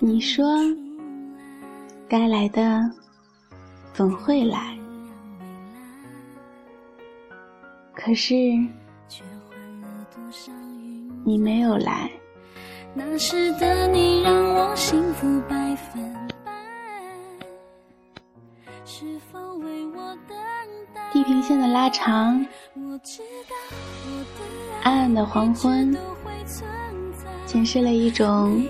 你说该来的总会来，可是。你没有来。那时的你让我幸福百分百，是否为我等待？地平线的拉长，暗暗的黄昏都会存在，显示了一种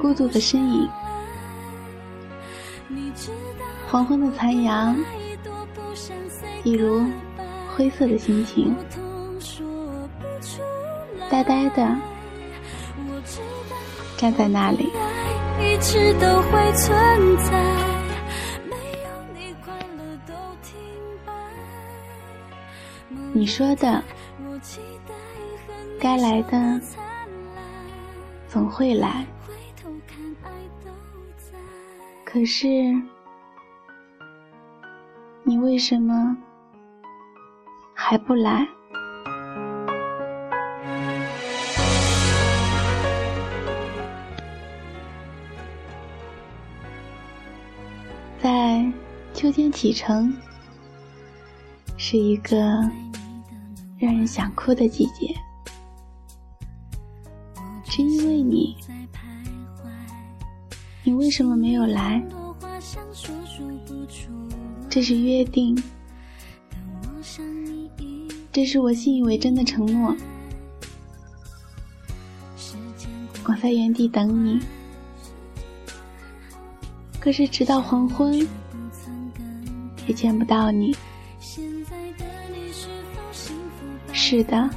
孤独的身影。黄昏的残阳，太多不想 say 一如灰色的心情，呆呆的站在那里。你。说的该来的，总会来，可是你为什么还不来？在秋天启程，是一个让人想哭的季节，为什么没有来？这是约定，这是我信以为真的承诺。我在原地等你，可是直到黄昏，也见不到你。是的，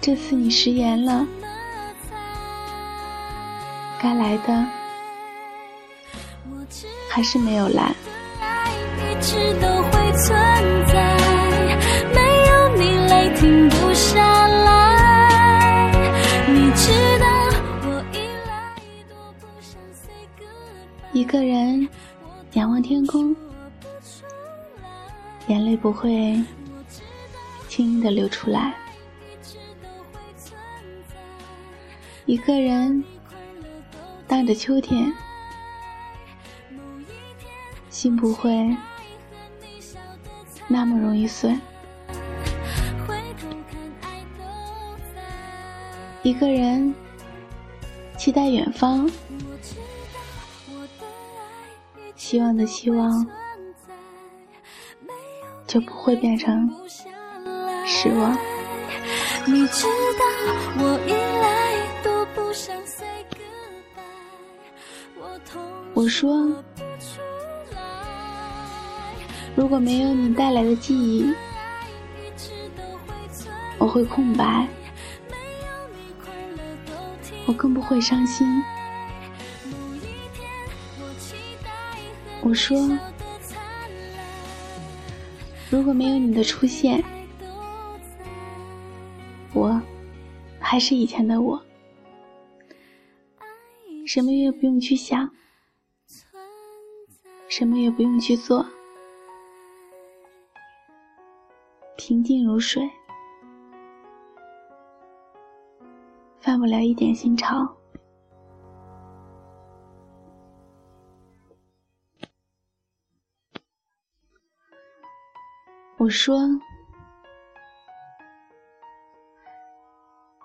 这次你食言了，该来的还是没有来。爱一直都会存在，没有你泪停不下来。你知道我依赖多不想 say goodbye，一个人仰望天空，不出来。眼泪不会轻易的流出来。一直都会存在，一个人快乐都当着秋天，心不会那么容易碎。一个人期待远方，希望的希望，就不会变成。失望。你知道我我说，如果没有你带来的记忆，我会空白，我更不会伤心。我说，如果没有你的出现，我还是以前的我，什么也不用去想，什么也不用去做，平静如水，犯不了一点心潮。我说，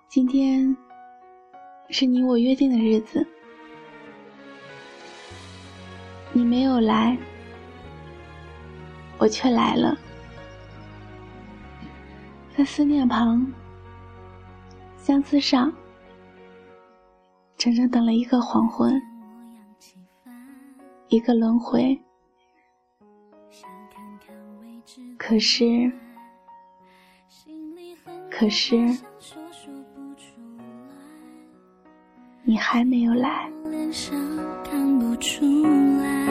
今天是你我约定的日子，你没有来，我却来了，在思念旁，相思上，整整等了一个黄昏，一个轮回。可是，可是你还没有来。脸上看不出来，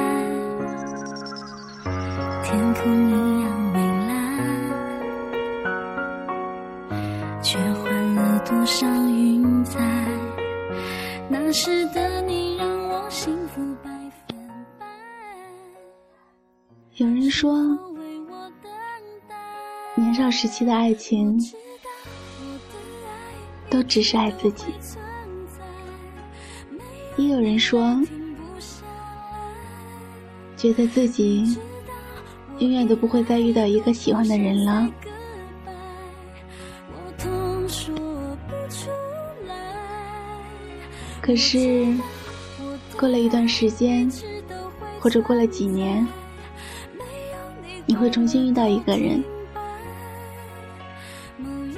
天空一样蔚蓝，却换了多少云彩。那时的你让我幸福百分百。有人说，年少时期的爱情都只是爱自己；有人说，觉得自己永远都不会再遇到一个喜欢的人了。可是，过了一段时间，或者过了几年。你会重新遇到一个人，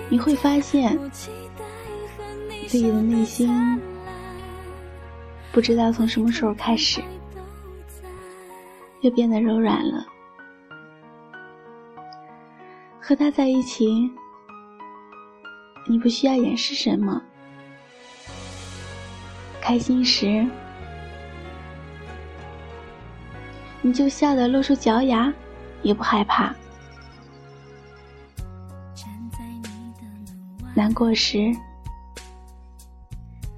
你会发现自己的内心不知道从什么时候开始又变得柔软了。和他在一起，你不需要掩饰什么，开心时你就笑得露出脚牙。也不害怕，难过时，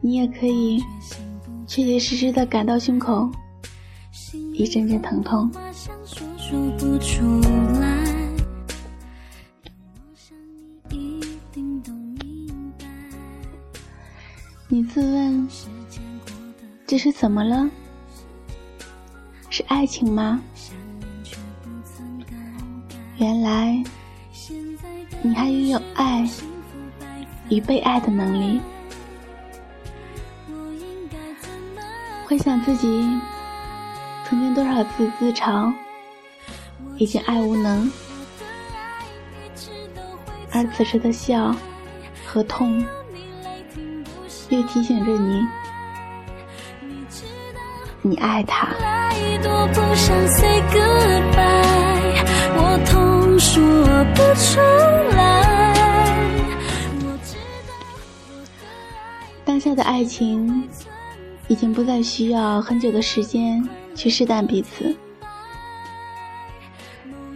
你也可以确确实实的感到胸口一阵阵疼痛。你自问，这是怎么了？是爱情吗？原来，你还拥有爱与被爱的能力。回想自己曾经多少次自嘲已经爱无能，而此时的笑和痛，又提醒着你，你爱他。当下的爱情已经不再需要很久的时间去试探彼此，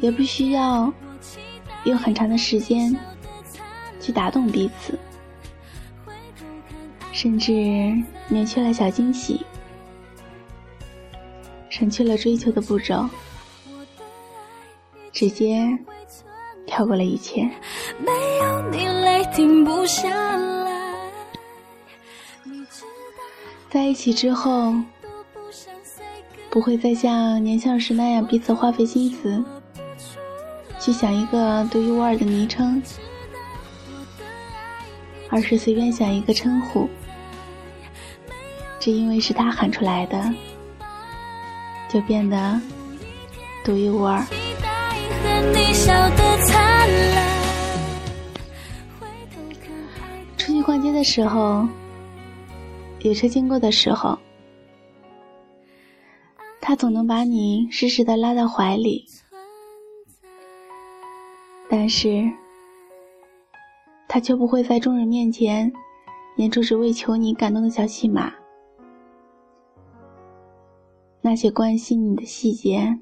也不需要用很长的时间去打动彼此，甚至免去了小惊喜，省去了追求的步骤，直接。跳过了一切，没有你，泪停不下在一起之后，不会再像年少时那样彼此花费心思去想一个独一无二的昵称，而是随便想一个称呼，只因为是他喊出来的，就变得独一无二。出去逛街的时候，有车经过的时候，他总能把你适时的拉到怀里，但是，他却不会在众人面前演出只为求你感动的小戏码，那些关心你的细节。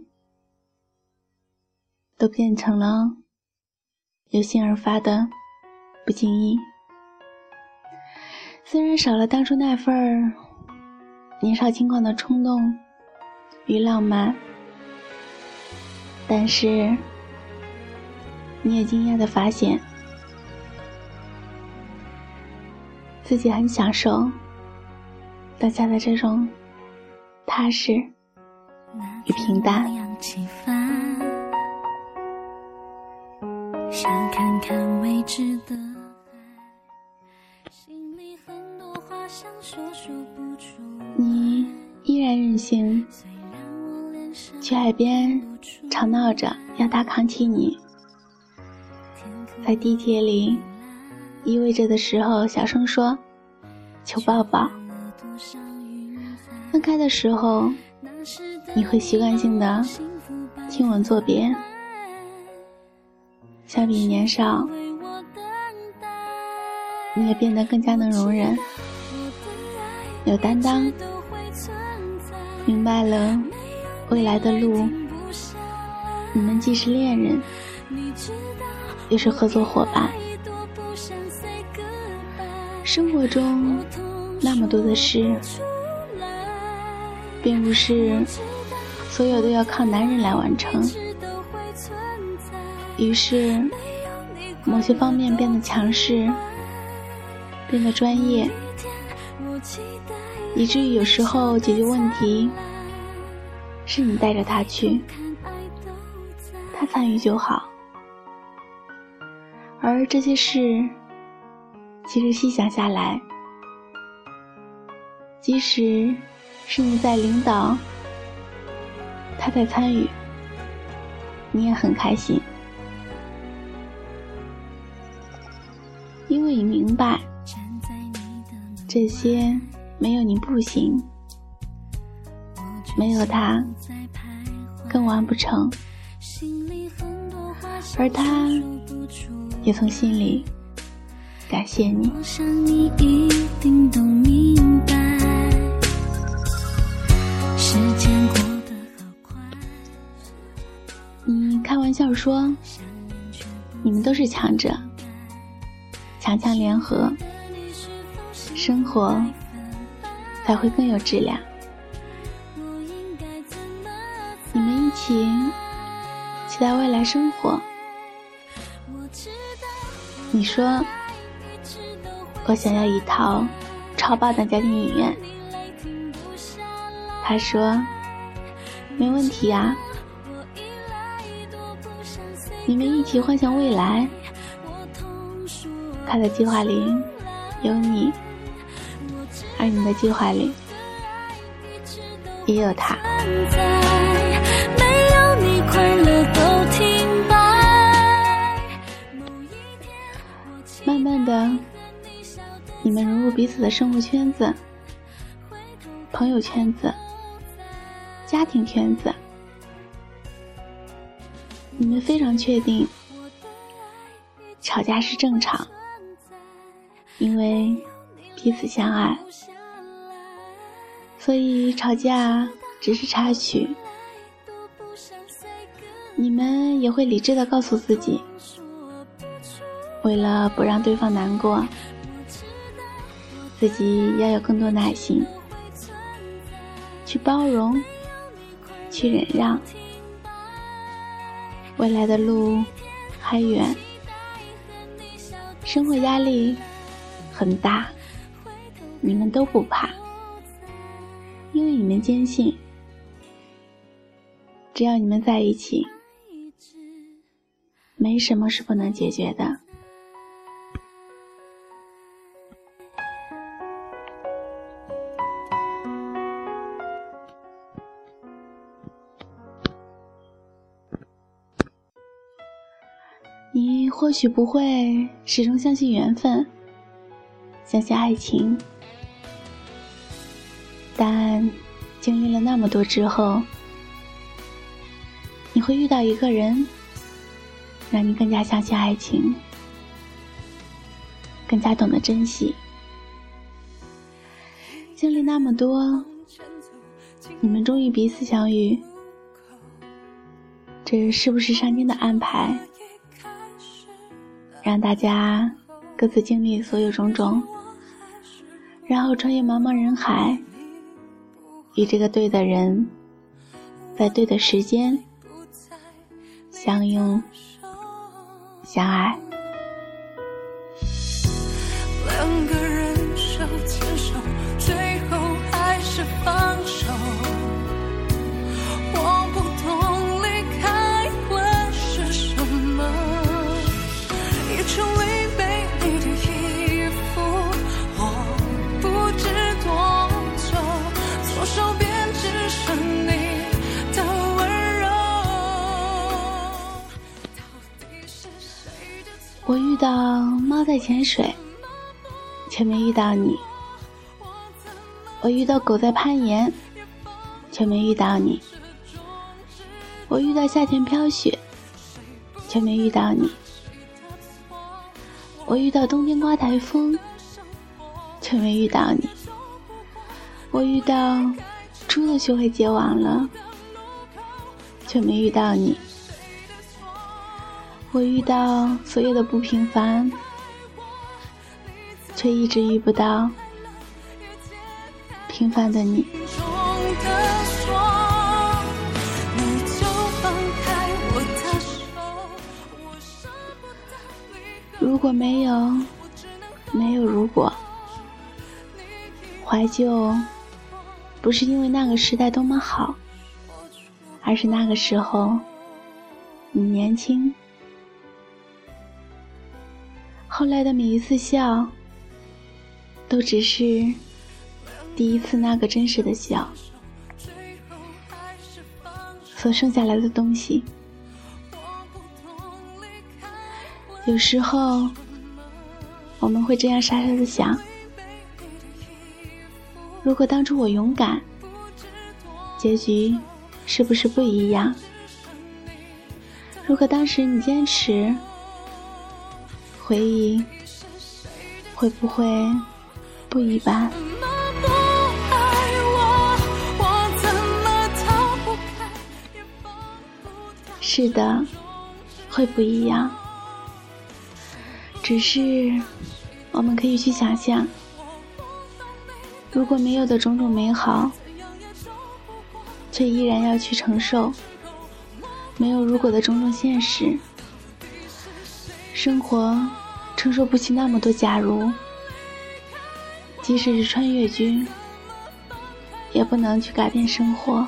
都变成了由心而发的不经意。虽然少了当初那份儿年少轻狂的冲动与浪漫，但是你也惊讶的发现，自己很享受当下的这种踏实与平淡。想看看未知的你依然任性，去海边吵闹着要他扛起你，在地铁里依偎着的时候小声说求抱抱。分开的时候，你会习惯性的亲吻作别。相比年少，你也变得更加能容忍、有担当，明白了未来的路，你们既是恋人，又是合作伙伴。生活中那么多的事，并不是所有都要靠男人来完成。于是，某些方面变得强势，变得专业，以至于有时候解决问题是你带着他去，他参与就好。而这些事，其实细想下来，即使是你在领导，他在参与，你也很开心，因为你明白，这些没有你不行，没有他更完不成，而他。也从心里感谢你。你开玩笑说，你们都是强者，强强联合，生活才会更有质量。你们一起期待未来生活。你说，我想要一套超棒的家庭影院。他说，没问题呀。你们一起幻想未来，他的计划里有你，而你的计划里也有他。慢慢的，你们融入彼此的生活圈子、朋友圈子、家庭圈子，你们非常确定，吵架是正常，因为彼此相爱，所以吵架只是插曲。你们也会理智的告诉自己。为了不让对方难过，自己要有更多耐心，去包容，去忍让。未来的路还远，生活压力很大，你们都不怕，因为你们坚信，只要你们在一起，没什么是不能解决的。你或许不会始终相信缘分，相信爱情，但经历了那么多之后，你会遇到一个人，让你更加相信爱情，更加懂得珍惜。经历那么多，你们终于彼此相遇，这是不是上天的安排？让大家各自经历所有种种，然后穿越茫茫人海，与这个对的人，在对的时间相拥相爱。我遇到猫在潜水，却没遇到你；我遇到狗在攀岩，却没遇到你；我遇到夏天飘雪，却没遇到你；我遇到冬天刮台风，却没遇到你；我遇到猪都学会结网了，却没遇到你。我遇到所有的不平凡，却一直遇不到平凡的你。如果没有，没有如果，怀旧不是因为那个时代多么好，而是那个时候你年轻。后来的每一次笑，都只是第一次那个真实的笑，所剩下来的东西。有时候，我们会这样傻傻的想：如果当初我勇敢，结局是不是不一样？如果当时你坚持，回忆会不会不一般？是的，会不一样。只是我们可以去想象，如果没有的种种美好，却依然要去承受；没有如果的种种现实，生活承受不起那么多假如。即使是穿越剧，也不能去改变生活。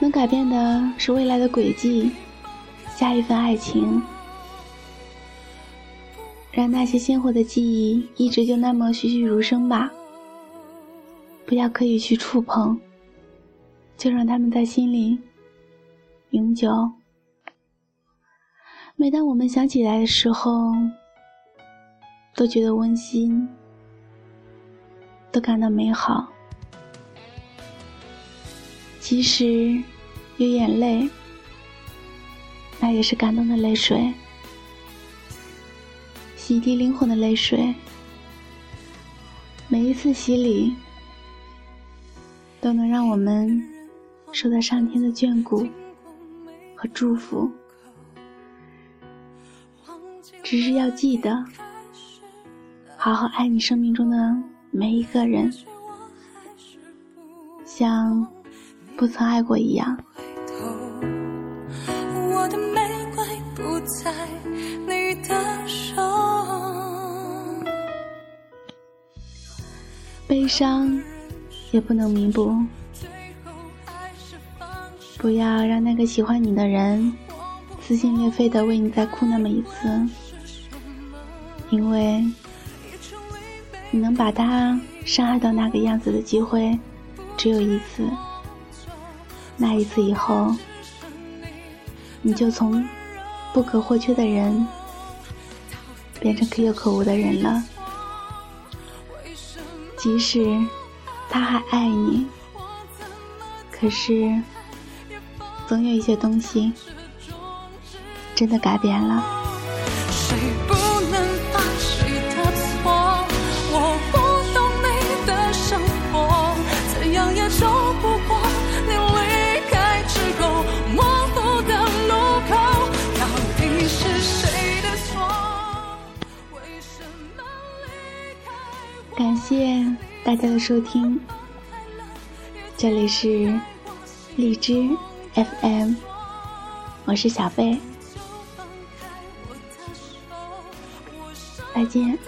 能改变的是未来的轨迹，下一份爱情，让那些鲜活的记忆一直就那么栩栩如生吧。不要刻意去触碰，就让他们在心里永久。每当我们想起来的时候，都觉得温馨，都感到美好。即使有眼泪，那也是感动的泪水，洗涤灵魂的泪水。每一次洗礼，都能让我们受到上天的眷顾和祝福。只是要记得，好好爱你生命中的每一个人，像。不曾爱过一样。我的玫瑰不在悲伤也不能弥补。不要让那个喜欢你的人撕心裂肺的为你再哭那么一次，因为你能把他伤害到那个样子的机会只有一次。那一次以后，你就从不可或缺的人变成可有可无的人了。即使他还爱你，可是总有一些东西真的改变了。大家的收听，这里是荔枝 FM，我是小贝，再见。